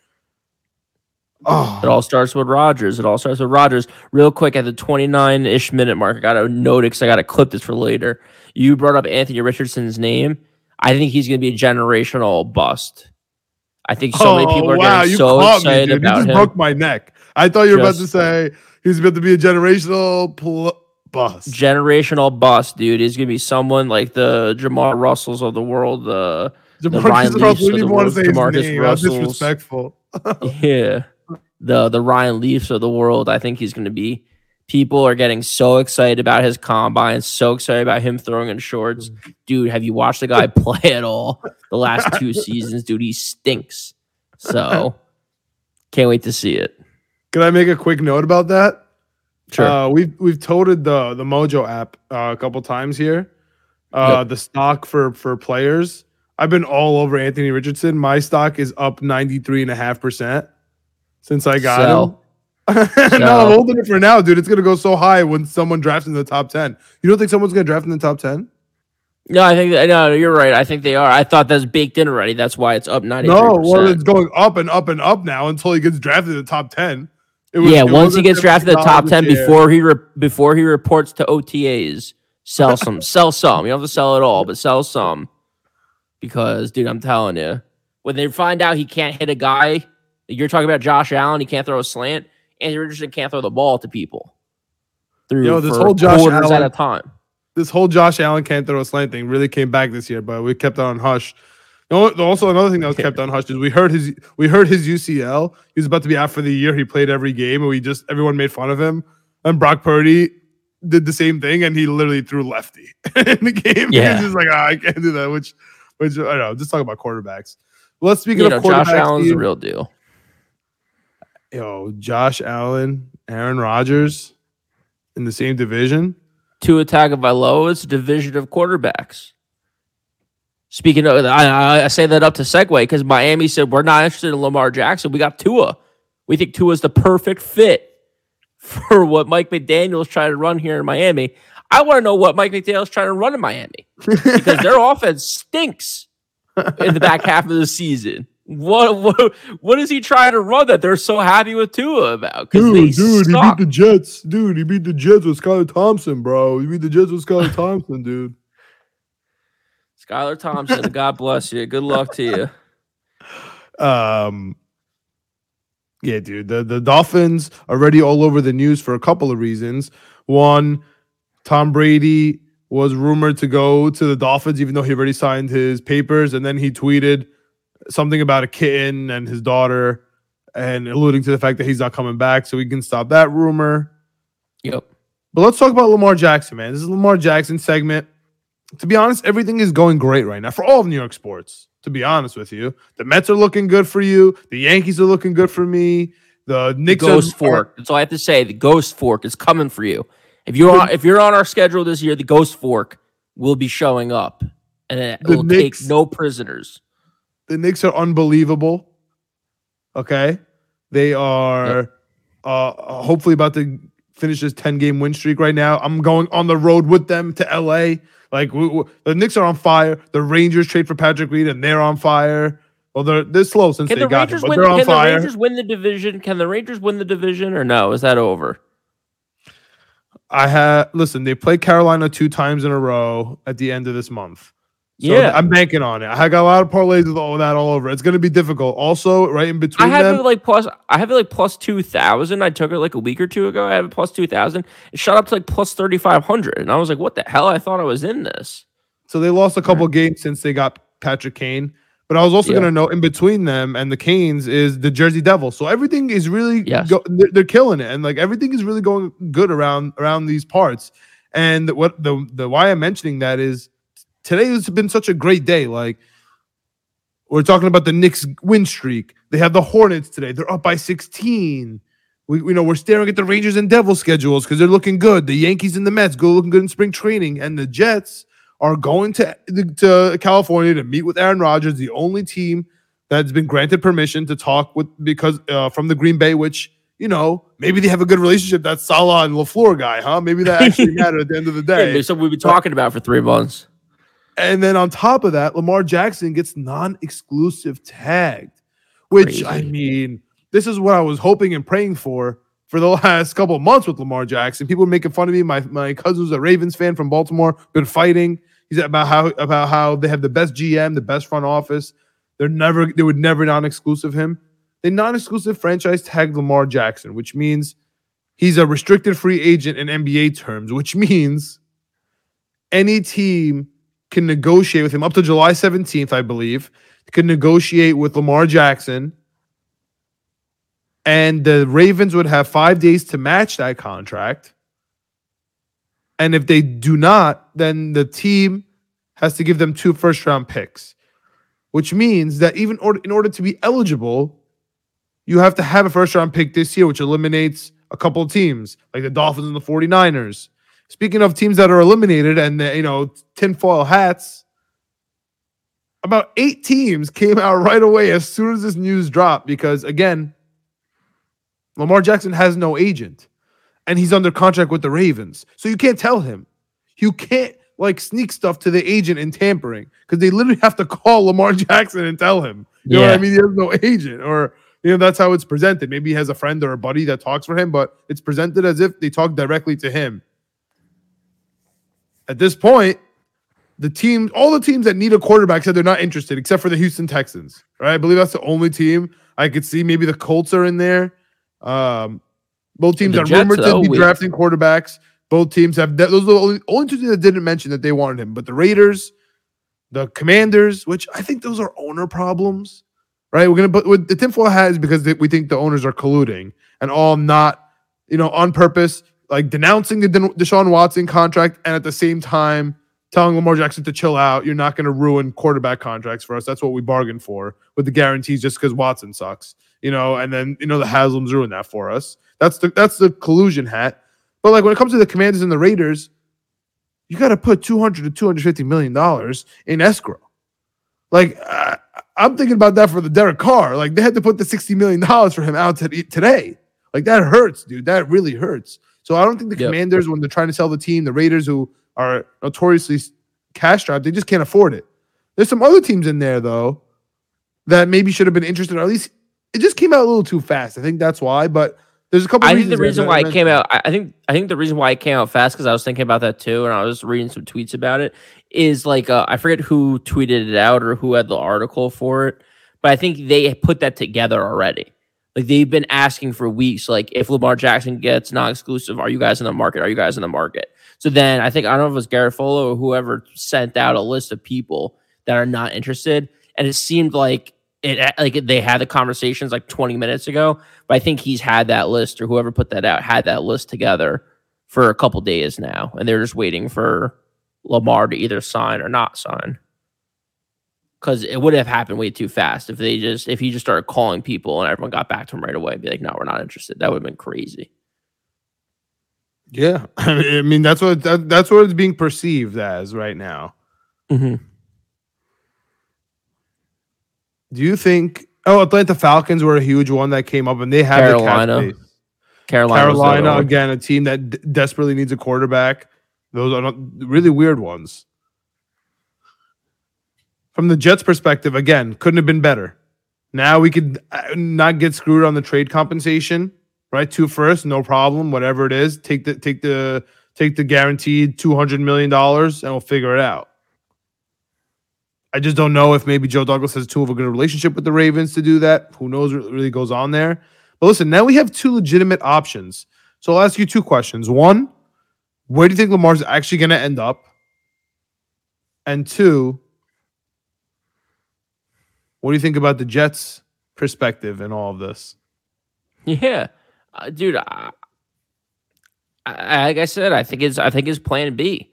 Oh. It all starts with Rodgers. It all starts with Rodgers. Real quick at the 29 ish minute mark, I got to note because I got to clip this for later. You brought up Anthony Richardson's name. I think he's going to be a generational bust. I think so many people are Oh, wow, getting you so caught excited me, dude. You about just him. broke my neck. I thought you were about to say he's about to be a generational pl- bust. generational bust, dude. He's going to be someone like the Jamar Russells of the world. Uh, Jamarcus Ryan Leafs of the want to world, Jamarcus name. How Russells. disrespectful. yeah, the the Ryan Leafs of the world. I think he's going to be. People are getting so excited about his combine, so excited about him throwing in shorts. Dude, have you watched the guy play at all the last two seasons? Dude, he stinks. So, can't wait to see it. Can I make a quick note about that? Sure. Uh, we've we've toted the the Mojo app uh, a couple times here. Uh, Yep. The stock for for players. I've been all over Anthony Richardson. My stock is up 93.5% since I got him. No, I'm holding it for now, dude. It's gonna go so high when someone drafts in the top ten. You don't think someone's gonna draft in the top ten? No, I think no, you're right. I think they are. I thought that's baked in already. That's why it's up ninety. No, well, it's going up and up and up now until he gets drafted in the top ten. Was, yeah, once he gets drafted in the top ten, before he re- before he reports to OTAs, sell some, sell some. You don't have to sell it all, but sell some. Because, dude, I'm telling you, when they find out he can't hit a guy, you're talking about Josh Allen, he can't throw a slant. Anthony Richardson can't throw the ball to people through Yo, this whole Josh Allen, at a time. This whole Josh Allen can't throw a slant thing really came back this year, but we kept on hush. Also, another thing that was kept on hush is we heard his we heard his UCL. He was about to be out for the year. He played every game, and we just everyone made fun of him. And Brock Purdy did the same thing, and he literally threw lefty in the game. Yeah, he's just like, oh, I can't do that. Which, which I don't know. Just talk about quarterbacks. Let's speak you of know, quarterbacks. Josh Allen's the real deal yo, Josh Allen, Aaron Rodgers in the same division. Tua Tagovailoa is a division of quarterbacks. Speaking of, I, I say that up to segue because Miami said we're not interested in Lamar Jackson. We got Tua. We think Tua is the perfect fit for what Mike McDaniel is trying to run here in Miami. I want to know what Mike McDaniel is trying to run in Miami because their offense stinks in the back half of the season. What what what is he trying to run that they're so happy with Tua about? Dude, dude, suck. he beat the Jets. Dude, he beat the Jets with Skylar Thompson, bro. He beat the Jets with Skylar Thompson, dude. Skylar Thompson, God bless you. Good luck to you. Um yeah, dude. The the Dolphins already all over the news for a couple of reasons. One, Tom Brady was rumored to go to the Dolphins, even though he already signed his papers, and then he tweeted something about a kitten and his daughter and alluding to the fact that he's not coming back so we can stop that rumor. Yep. But let's talk about Lamar Jackson, man. This is Lamar Jackson segment. To be honest, everything is going great right now for all of New York sports. To be honest with you, the Mets are looking good for you. The Yankees are looking good for me. The Knicks the Ghost are, Fork. That's all I have to say. The Ghost Fork is coming for you. If you're on, if you're on our schedule this year, the Ghost Fork will be showing up, and it will Knicks, take no prisoners. The Knicks are unbelievable. Okay. They are yep. uh, hopefully about to finish this 10 game win streak right now. I'm going on the road with them to LA. Like we, we, the Knicks are on fire. The Rangers trade for Patrick Reed and they're on fire. Well, they're they're slow since can they the got Rangers him, but win, they're on can fire. Can the Rangers win the division? Can the Rangers win the division or no? Is that over? I have listen. They played Carolina two times in a row at the end of this month. So yeah, I'm banking on it. I got a lot of parlays with all that all over. It's going to be difficult. Also, right in between, I have them, it like plus. I have it like plus two thousand. I took it like a week or two ago. I have it plus two thousand. It shot up to like plus thirty five hundred, and I was like, "What the hell?" I thought I was in this. So they lost a couple games since they got Patrick Kane. But I was also yeah. going to know in between them and the Canes is the Jersey Devils. So everything is really yes. Go, they're, they're killing it, and like everything is really going good around around these parts. And what the the why I'm mentioning that is today has been such a great day. Like we're talking about the Knicks win streak. They have the Hornets today. They're up by 16. We you know we're staring at the Rangers and Devils schedules because they're looking good. The Yankees and the Mets go looking good in spring training, and the Jets are going to to California to meet with Aaron Rodgers, the only team that's been granted permission to talk with because uh, from the Green Bay, which you know maybe they have a good relationship. That Saleh and LaFleur guy, huh? Maybe that actually mattered at the end of the day. Yeah, so we've been talking about for three months. And then on top of that, Lamar Jackson gets non-exclusive tagged, which Crazy. I mean, this is what I was hoping and praying for for the last couple of months with Lamar Jackson. People were making fun of me. My my cousin's a Ravens fan from Baltimore, been fighting. He's about how about how they have the best GM, the best front office. They're never they would never non-exclusive him. They non-exclusive franchise tagged Lamar Jackson, which means he's a restricted free agent in NBA terms, which means any team can negotiate with him up to July 17th, I believe. Can negotiate with Lamar Jackson. And the Ravens would have five days to match that contract. And if they do not, then the team has to give them two first round picks, which means that even or- in order to be eligible, you have to have a first round pick this year, which eliminates a couple of teams like the Dolphins and the 49ers. Speaking of teams that are eliminated and you know tinfoil hats, about eight teams came out right away as soon as this news dropped because again, Lamar Jackson has no agent and he's under contract with the Ravens. So you can't tell him. You can't like sneak stuff to the agent and tampering because they literally have to call Lamar Jackson and tell him. You know what I mean? He has no agent or you know that's how it's presented. Maybe he has a friend or a buddy that talks for him, but it's presented as if they talk directly to him. At this point, the team, all the teams that need a quarterback said they're not interested, except for the Houston Texans. Right? I believe that's the only team I could see. Maybe the Colts are in there. Um, both teams are rumored to be drafting quarterbacks. Both teams have those are the only, only two teams that didn't mention that they wanted him, but the Raiders, the Commanders, which I think those are owner problems, right? We're gonna put with the tinfoil hat is because we think the owners are colluding and all not, you know, on purpose, like denouncing the De- Deshaun Watson contract and at the same time telling Lamar Jackson to chill out. You're not going to ruin quarterback contracts for us. That's what we bargained for with the guarantees, just because Watson sucks, you know. And then you know the Haslams ruined that for us. That's the that's the collusion hat. But like when it comes to the Commanders and the Raiders, you got to put 200 to 250 million dollars in escrow. Like I, am thinking about that for the Derek Carr. Like they had to put the 60 million dollars for him out today. Like that hurts, dude. That really hurts. So I don't think the yep. Commanders, when they're trying to sell the team, the Raiders, who are notoriously cash strapped, they just can't afford it. There's some other teams in there though that maybe should have been interested, or at least it just came out a little too fast. I think that's why. But there's a couple. I think the reason why it came out. I think I think the reason why it came out fast because I was thinking about that too, and I was reading some tweets about it. Is like uh, I forget who tweeted it out or who had the article for it, but I think they put that together already. Like they've been asking for weeks. Like if Lamar Jackson gets non-exclusive, are you guys in the market? Are you guys in the market? So then I think I don't know if it was Garafolo or whoever sent out a list of people that are not interested, and it seemed like it like they had the conversations like 20 minutes ago, but I think he's had that list or whoever put that out had that list together for a couple days now, and they're just waiting for Lamar to either sign or not sign. Because it would have happened way too fast if they just if he just started calling people and everyone got back to him right away, be like, "No, we're not interested." That would have been crazy. Yeah, I mean that's what that, that's what it's being perceived as right now. Mm-hmm. Do you think? Oh, Atlanta Falcons were a huge one that came up, and they have Carolina. The Carolina, Carolina again, a team that d- desperately needs a quarterback. Those are not really weird ones. From the Jets' perspective, again, couldn't have been better. Now we could uh, not get screwed on the trade compensation, right? Two first, no problem. Whatever it is, take the take the take the guaranteed two hundred million dollars, and we'll figure it out. I just don't know if maybe Joe Douglas has too of a good relationship with the Ravens to do that. Who knows what really goes on there? But listen, now we have two legitimate options. So I'll ask you two questions. One, where do you think Lamar's actually going to end up? And two, what do you think about the Jets' perspective in all of this? Yeah, uh, dude. I, I, like I said, I think it's I think it's Plan B.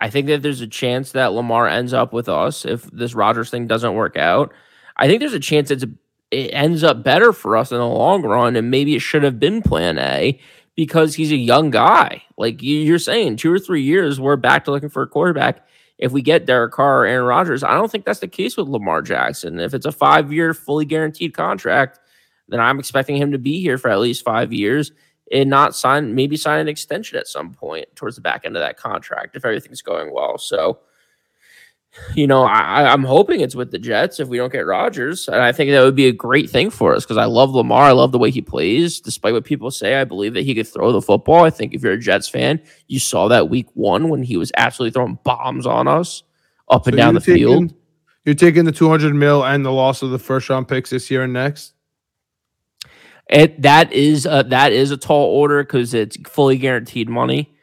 I think that there's a chance that Lamar ends up with us if this Rodgers thing doesn't work out. I think there's a chance it's it ends up better for us in the long run, and maybe it should have been Plan A because he's a young guy. Like you're saying, two or three years, we're back to looking for a quarterback. If we get Derek Carr or Aaron Rodgers, I don't think that's the case with Lamar Jackson. If it's a five year, fully guaranteed contract, then I'm expecting him to be here for at least five years and not sign maybe sign an extension at some point towards the back end of that contract if everything's going well. So, you know, I, I'm hoping it's with the Jets if we don't get Rodgers, and I think that would be a great thing for us because I love Lamar. I love the way he plays, despite what people say. I believe that he could throw the football. I think if you're a Jets fan, you saw that week one when he was absolutely throwing bombs on us up so and down the taking, field. You're taking the 200 mil and the loss of the first round picks this year and next. It that is a, that is a tall order because it's fully guaranteed money.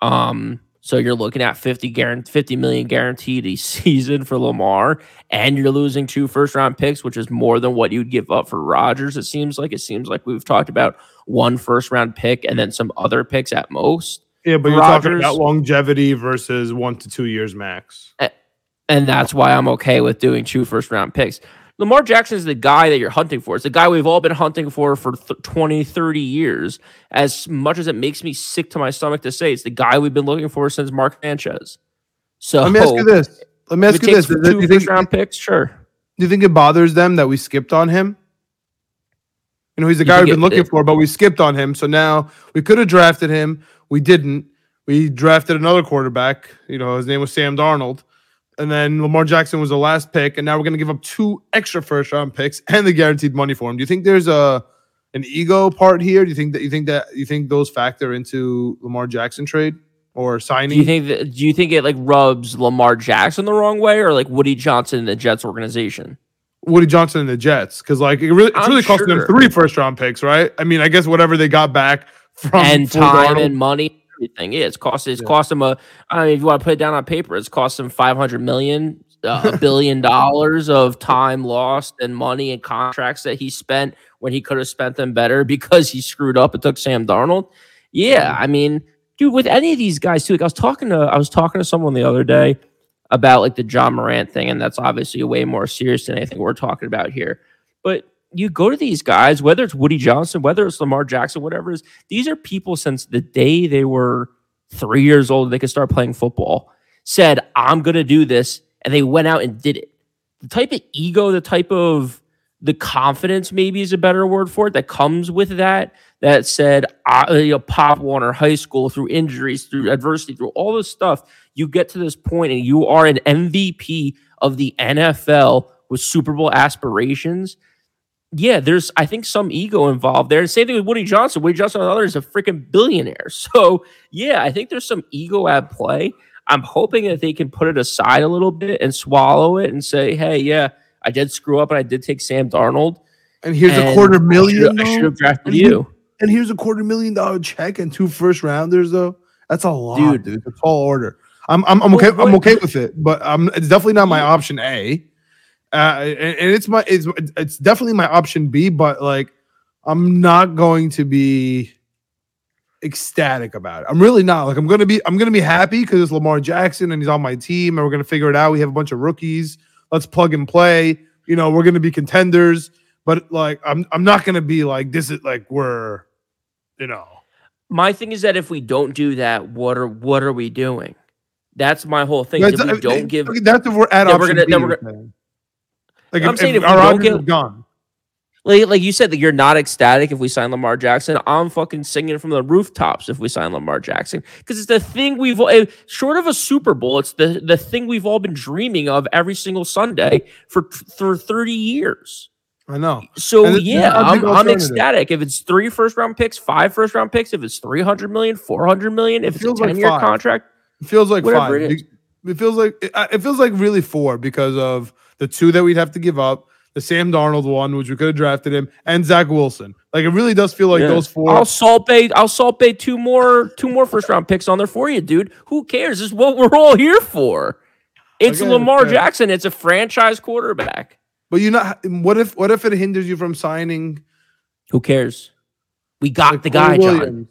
Um, so you're looking at 50 guaranteed 50 million guaranteed a season for Lamar, and you're losing two first round picks, which is more than what you'd give up for Rodgers. It seems like it seems like we've talked about one first round pick and then some other picks at most. Yeah, but you're Rodgers. talking about longevity versus one to two years max. And that's why I'm okay with doing two first round picks. Lamar Jackson is the guy that you're hunting for. It's the guy we've all been hunting for for th- 20, 30 years. As much as it makes me sick to my stomach to say, it's the guy we've been looking for since Mark Sanchez. So let me ask you this. Let me ask you this. Two do you think, round picks, sure. Do you think it bothers them that we skipped on him? You know, he's the guy we've been it- looking it- for, but we skipped on him. So now we could have drafted him. We didn't. We drafted another quarterback. You know, his name was Sam Darnold. And then Lamar Jackson was the last pick. And now we're going to give up two extra first round picks and the guaranteed money for him. Do you think there's a an ego part here? Do you think that you think that you think those factor into Lamar Jackson trade or signing? Do you think that? Do you think it like rubs Lamar Jackson the wrong way, or like Woody Johnson in the Jets organization? Woody Johnson and the Jets because like it really it's I'm really costing them three first round picks, right? I mean, I guess whatever they got back from and time Darnold- and money, everything. Yeah, it's cost. It's Yeah. cost him a. I mean, if you want to put it down on paper, it's cost him five hundred million, uh, a billion dollars of time lost and money and contracts that he spent when he could have spent them better because he screwed up and took Sam Darnold. Yeah, I mean, dude, with any of these guys too. Like I was talking to, I was talking to someone the other day about like the Ja Morant thing, and that's obviously way more serious than anything we're talking about here. But you go to these guys, whether it's Woody Johnson, whether it's Lamar Jackson, whatever it is, these are people since the day they were three years old, they could start playing football, said, I'm going to do this. And they went out and did it. The type of ego, the type of the confidence, maybe is a better word for it, that comes with that, that said, I, you know, Pop Warner High School through injuries, through adversity, through all this stuff, you get to this point and you are an MVP of the NFL with Super Bowl aspirations yeah, there's I think some ego involved there. Same thing with Woody Johnson. Woody Johnson, on the other, is a freaking billionaire. So yeah, I think there's some ego at play. I'm hoping that they can put it aside a little bit and swallow it and say, hey, yeah, I did screw up and I did take Sam Darnold. and here's a quarter million. I should have drafted And you. And here's a quarter million dollar check and two first rounders though. That's a lot, Dude. dude. It's a tall order. I'm I'm, I'm Well, okay. I'm okay with it, but um, it's definitely not my option A. Uh, and, and it's my it's it's definitely my option B, but like I'm not going to be ecstatic about it. I'm really not. Like I'm gonna be I'm gonna be happy because it's Lamar Jackson and he's on my team and we're gonna figure it out. We have a bunch of rookies. Let's plug and play. You know, we're gonna be contenders. But like I'm I'm not gonna be like this is like we're you know My thing is that if we don't do that, what are what are we doing? That's my whole thing. That's- If we don't give okay, that's if we're at Then we're gonna- B, then we're you're saying. Like I'm if, saying if if our get- gone. like, like you said that you're not ecstatic if we sign Lamar Jackson. I'm fucking singing from the rooftops if we sign Lamar Jackson because it's the thing we've short of a Super Bowl. It's the the thing we've all been dreaming of every single Sunday for for 30 years. I know. So And yeah, not a big I'm, I'm ecstatic if it's three first round picks, five first round picks, if it's 300 million, 400 million, if It it's a feels like 10 year five. contract. It feels like Whatever five. it is. It, feels like it, it feels like really four because of the two that we'd have to give up, the Sam Darnold one, which we could have drafted him, and Zach Wilson. Like it really does feel like Yeah. those 4 I'll salt bay. I'll salt bay two more two more first round picks on there for you, dude. Who cares? This is what we're all here for. It's Okay, Lamar okay. Jackson. It's a franchise quarterback. but you know what if what if it hinders you from signing Who cares? We got like, the guy, Corey John.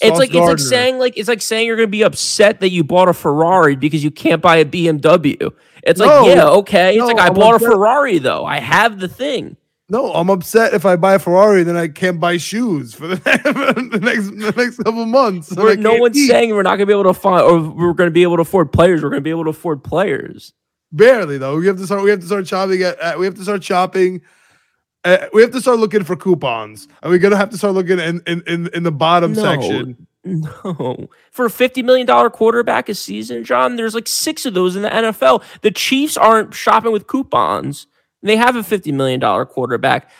It's like it's like saying like it's like saying you're gonna be upset that you bought a Ferrari because you can't buy a BMW. It's like yeah, okay. It's no, like I I'm bought a. Ferrari though. I have the thing. No, I'm upset if I buy a Ferrari, then I can't buy shoes for the, the next the next couple months. We're, no one's eat. saying we're not gonna be able to find or we're gonna be able to afford players. We're gonna be able to afford players. Barely though. We have to start. We have to start shopping at. at we have to start shopping. Uh, we have to start looking for coupons, and we're gonna have to start looking in in in, in the bottom No. section. No. For a $50 million quarterback a season, John, there's like six of those in the NFL. The Chiefs aren't shopping with coupons. They have a $50 million quarterback.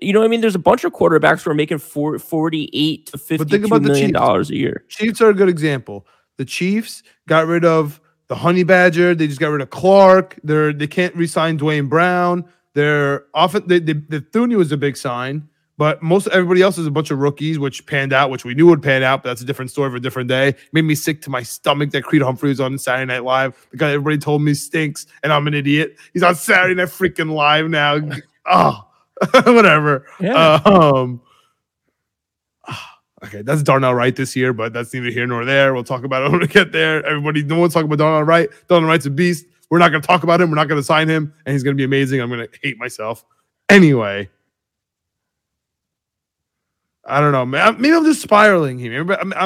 You know what I mean? There's a bunch of quarterbacks who are making four, 48 to think $52 about the Chiefs. dollars a year. Chiefs are a good example. The Chiefs got rid of the Honey Badger. They just got rid of Clark. They're they can't re-sign Dwayne Brown. They're often they, they, the Thune was a big sign, but most everybody else is a bunch of rookies, which panned out, which we knew would pan out. But that's a different story for a different day. Made me sick to my stomach that Creed Humphrey was on Saturday Night Live because everybody told me stinks, and I'm an idiot. He's on Saturday Night freaking Live now. oh, whatever. Yeah. Um, okay, that's Darnell Wright this year, but that's neither here nor there. We'll talk about it when we get there. Everybody, no one's talking about Darnell Wright. Darnell Wright's a beast. We're not going to talk about him. We're not going to sign him, and he's going to be amazing. I'm going to hate myself. Anyway, I don't know. Maybe I'm just spiraling here.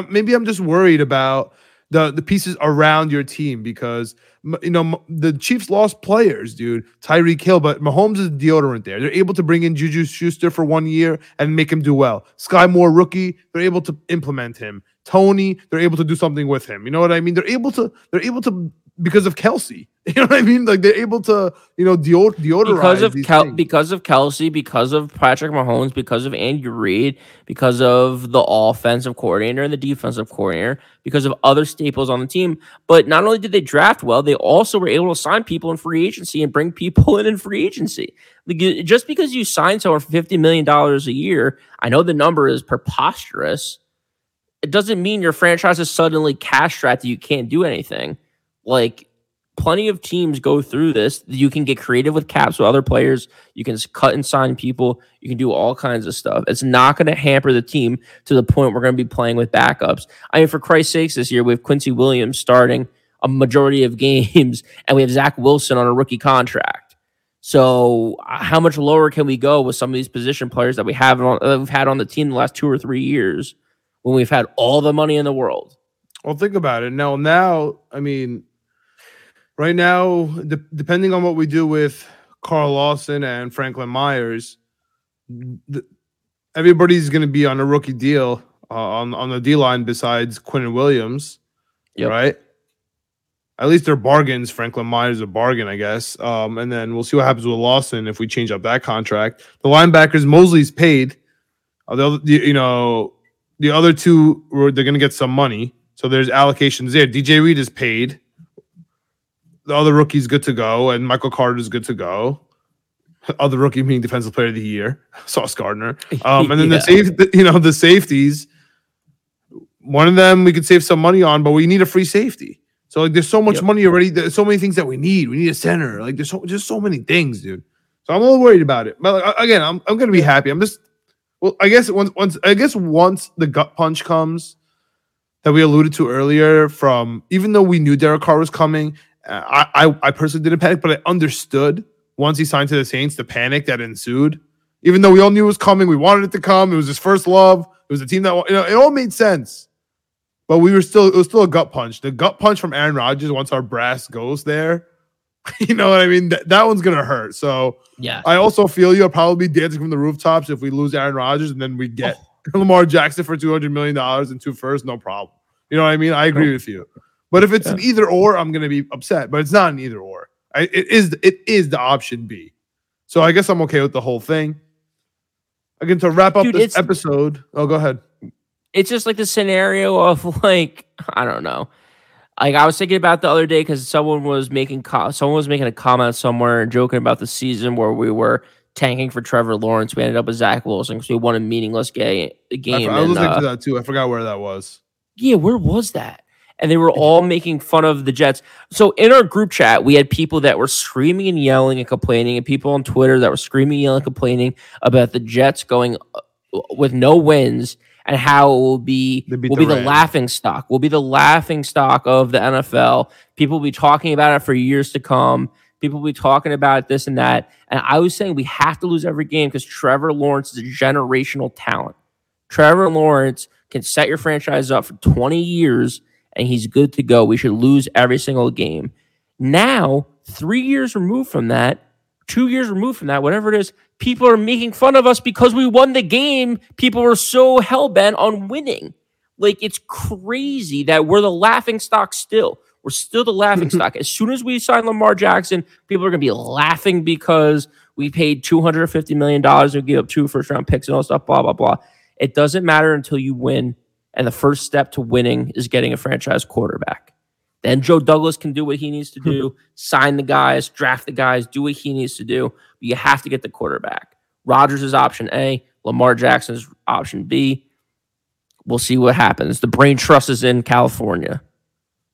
Maybe I'm, just worried about the the pieces around your team because you know the Chiefs lost players, dude. Tyreek Hill, but Mahomes is deodorant there. They're able to bring in Juju Schuster for one year and make him do well. Skyy Moore, rookie, they're able to implement him. Tony, they're able to do something with him. You know what I mean? They're able to. They're able to because of Kelce. You know what I mean? Like they're able to, you know, deod- deodorize because of Kel- because of Kelce, because of Patrick Mahomes, because of Andy Reid, because of the offensive coordinator and the defensive coordinator, because of other staples on the team. But not only did they draft well, they also were able to sign people in free agency and bring people in in free agency. Like, just because you sign someone for fifty million dollars a year, I know the number is preposterous. It doesn't mean your franchise is suddenly cash strapped that you can't do anything. Like plenty of teams go through this. You can get creative with caps with other players. You can cut and sign people. You can do all kinds of stuff. It's not going to hamper the team to the point we're going to be playing with backups. I mean, for Christ's sakes, this year we have Quincy Williams starting a majority of games, and we have Zach Wilson on a rookie contract. So, how much lower can we go with some of these position players that we have on, that we've had on the team the last two or three years when we've had all the money in the world? Well, think about it. Now, now, I mean, right now, de- depending on what we do with Carl Lawson and Franklin Myers, the, everybody's going to be on a rookie deal uh, on on the D line besides Quinnen Williams, yep. right? At least they're bargains. Franklin Myers a bargain, I guess. Um, and then we'll see what happens with Lawson if we change up that contract. The linebackers, Mosley's paid. Uh, the, you know, the other two, they're going to get some money. So there's allocations there. DJ Reed is paid the other rookie's good to go, and Michael Carter's good to go. Other rookie being defensive player of the year, Sauce Gardner. Um, and then yeah. the safe, you know, the safeties. One of them we could save some money on, but we need a free safety. So like, there's so much yep. money already. There's so many things that we need. We need a center. Like there's so just so many things, dude. So I'm a little worried about it. But like, again, I'm I'm gonna be happy. I'm just well, I guess once once I guess once the gut punch comes that we alluded to earlier, from even though we knew Derek Carr was coming Uh, I, I, I personally didn't panic, but I understood once he signed to the Saints the panic that ensued. Even though we all knew it was coming, we wanted it to come. It was his first love. It was a team that you know it all made sense. But we were still it was still a gut punch. The gut punch from Aaron Rodgers once our brass goes there. You know what I mean? That, that one's gonna hurt. So yeah, I also feel you'll probably be dancing from the rooftops if we lose Aaron Rodgers and then we get oh. Lamar Jackson for two hundred million dollars and two two first, no problem. You know what I mean? I agree with you. But if it's yeah. an either or, I'm going to be upset. But it's not an either or. I, it is it is the option B. So I guess I'm okay with the whole thing. Again, to wrap up Dude, this episode. Oh, go ahead. It's just like the scenario of like I don't know. Like I was thinking about the other day because someone was making co- someone was making a comment somewhere and joking about the season where we were tanking for Trevor Lawrence. We ended up with Zach Wilson because we won a meaningless ga- game. I, I was and, listening uh, to that too. I forgot where that was. Yeah, where was that? And they were all making fun of the Jets. So in our group chat, we had people that were screaming and yelling and complaining, and people on Twitter that were screaming, and yelling, complaining about the Jets going uh, with no wins and how it will be will be the laughing stock. Will be the laughing stock of the NFL. People will be talking about it for years to come. People will be talking about this and that. And I was saying we have to lose every game because Trevor Lawrence is a generational talent. Trevor Lawrence can set your franchise up for 20 years and he's good to go. We should lose every single game. Now, three years removed from that, two years removed from that, whatever it is, people are making fun of us because we won the game. People are so hell bent on winning. Like it's crazy that we're the laughing stock still. We're still the laughing stock. As soon as we sign Lamar Jackson, people are going to be laughing because we paid $250 million and give up two first round picks and all stuff, blah, blah, blah. It doesn't matter until you win and the first step to winning is getting a franchise quarterback. Then Joe Douglas can do what he needs to do, hmm. sign the guys, draft the guys, do what he needs to do. But you have to get the quarterback. Rodgers is option A, Lamar Jackson is option B. We'll see what happens. The brain trust is in California.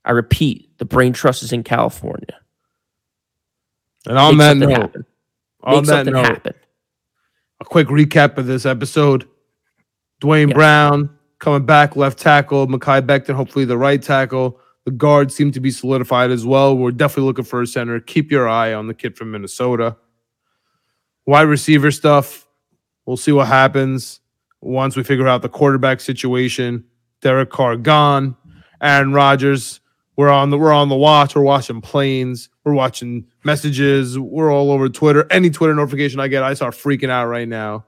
I repeat, the brain trust is in California. And on Make that note, happen. on that note, happen. a quick recap of this episode. Duane Brown coming back, left tackle, Mekhi Becton, hopefully the right tackle. The guards seem to be solidified as well. We're definitely looking for a center. Keep your eye on the kid from Minnesota. Wide receiver stuff, we'll see what happens once we figure out the quarterback situation. Derek Carr gone. Aaron Rodgers. We're on the we're on the watch. We're watching planes. We're watching messages. We're all over Twitter. Any Twitter notification I get, I start freaking out right now.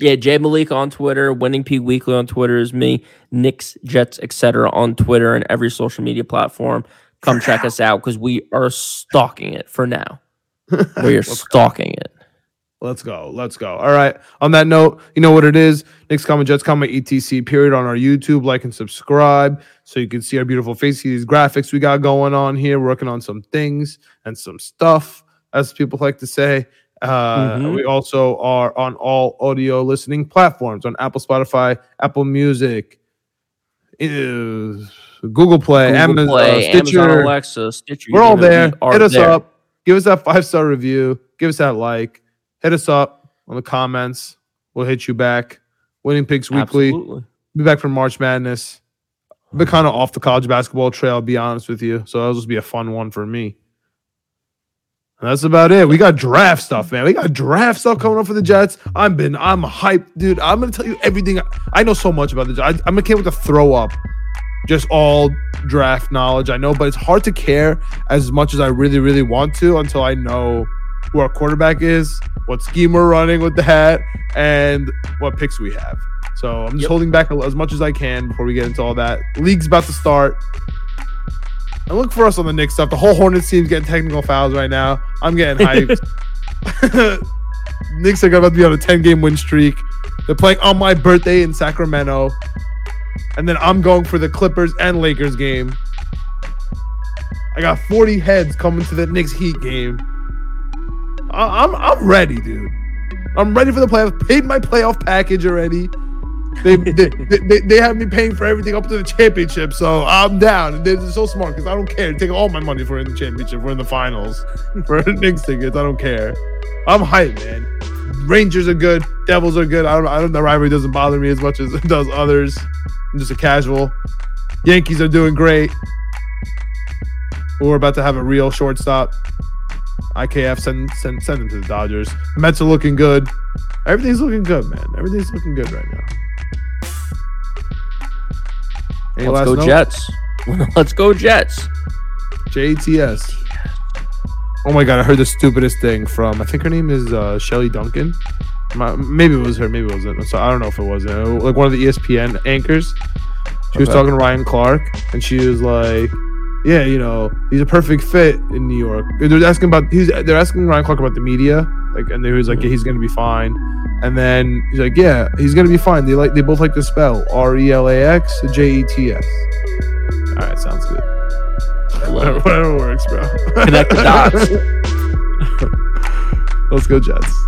Yeah, Jay Malik on Twitter, Winning Peak Weekly on Twitter is me, Knicks, Jets, etc. on Twitter and every social media platform. Come for check now. us out because we are stalking it for now. we are stalking it. Let's go. Let's go. All right. On that note, you know what it is. Knicks comment, Jets comment, ETC period on our YouTube. Like and subscribe so you can see our beautiful faces, these graphics we got going on here. Working on some things and some stuff, as people like to say. Uh, mm-hmm. We also are on all audio listening platforms on Apple, Spotify, Apple Music, Google Play, Google Amazon, Play, Stitcher, Amazon Alexa, Stitcher. We're all there. We Hit us there. up. Give us that five star review. Give us that like hit us up on the comments. We'll hit you back. Winning Picks Weekly. Absolutely. Be back from March Madness. Been kind of off the college basketball trail, I'll be honest with you. So that'll just be a fun one for me. That's about it. We got draft stuff, man. We got draft stuff coming up for the Jets. I'm been, I'm hyped, dude. I'm gonna tell you everything. I know so much about the Jets. I, I'm gonna with to throw up just all draft knowledge. I know, but it's hard to care as much as I really, really want to until I know who our quarterback is, what scheme we're running with the hat, and what picks we have. So I'm just yep. holding back as much as I can before we get into all that. League's about to start. And look for us on the Knicks stuff. The whole Hornets team's getting technical fouls right now. I'm getting hyped. Knicks are about to be on a 10 game win streak. They're playing on my birthday in Sacramento. And then I'm going for the Clippers and Lakers game. I got 40 heads coming to the Knicks Heat game. I- am I'm ready, dude. I'm ready for the playoffs. Paid my playoff package already. They, they, they, they, have me paying for everything up to the championship, so I'm down. They're so smart because I don't care. Take all my money for in the championship. We're in the finals for Knicks tickets. I don't care. I'm hyped, man. Rangers are good. Devils are good. I don't. I don't. The rivalry doesn't bother me as much as it does others. I'm just a casual. Yankees are doing great. We're about to have a real shortstop. IKF send send send them to the Dodgers. Mets are looking good. Everything's looking good, man. Everything's looking good right now. Any Let's go note? Jets. Let's go Jets. JTS. Oh my god, I heard the stupidest thing from I think her name is uh, Shelly Duncan. maybe it was her, maybe it wasn't. So I don't know if it wasn't. Like one of the ESPN anchors. She okay. was talking to Ryan Clark, and she was like, yeah, you know, he's a perfect fit in New York. They're asking about he's they're asking Ryan Clark about the media, like, and he was like, yeah, he's gonna be fine. And then he's like, yeah, he's gonna be fine. They like they both like to spell R E L A X J E T S. All right, sounds good. Whatever, whatever works, bro. Connect the dots. Let's go, Jets.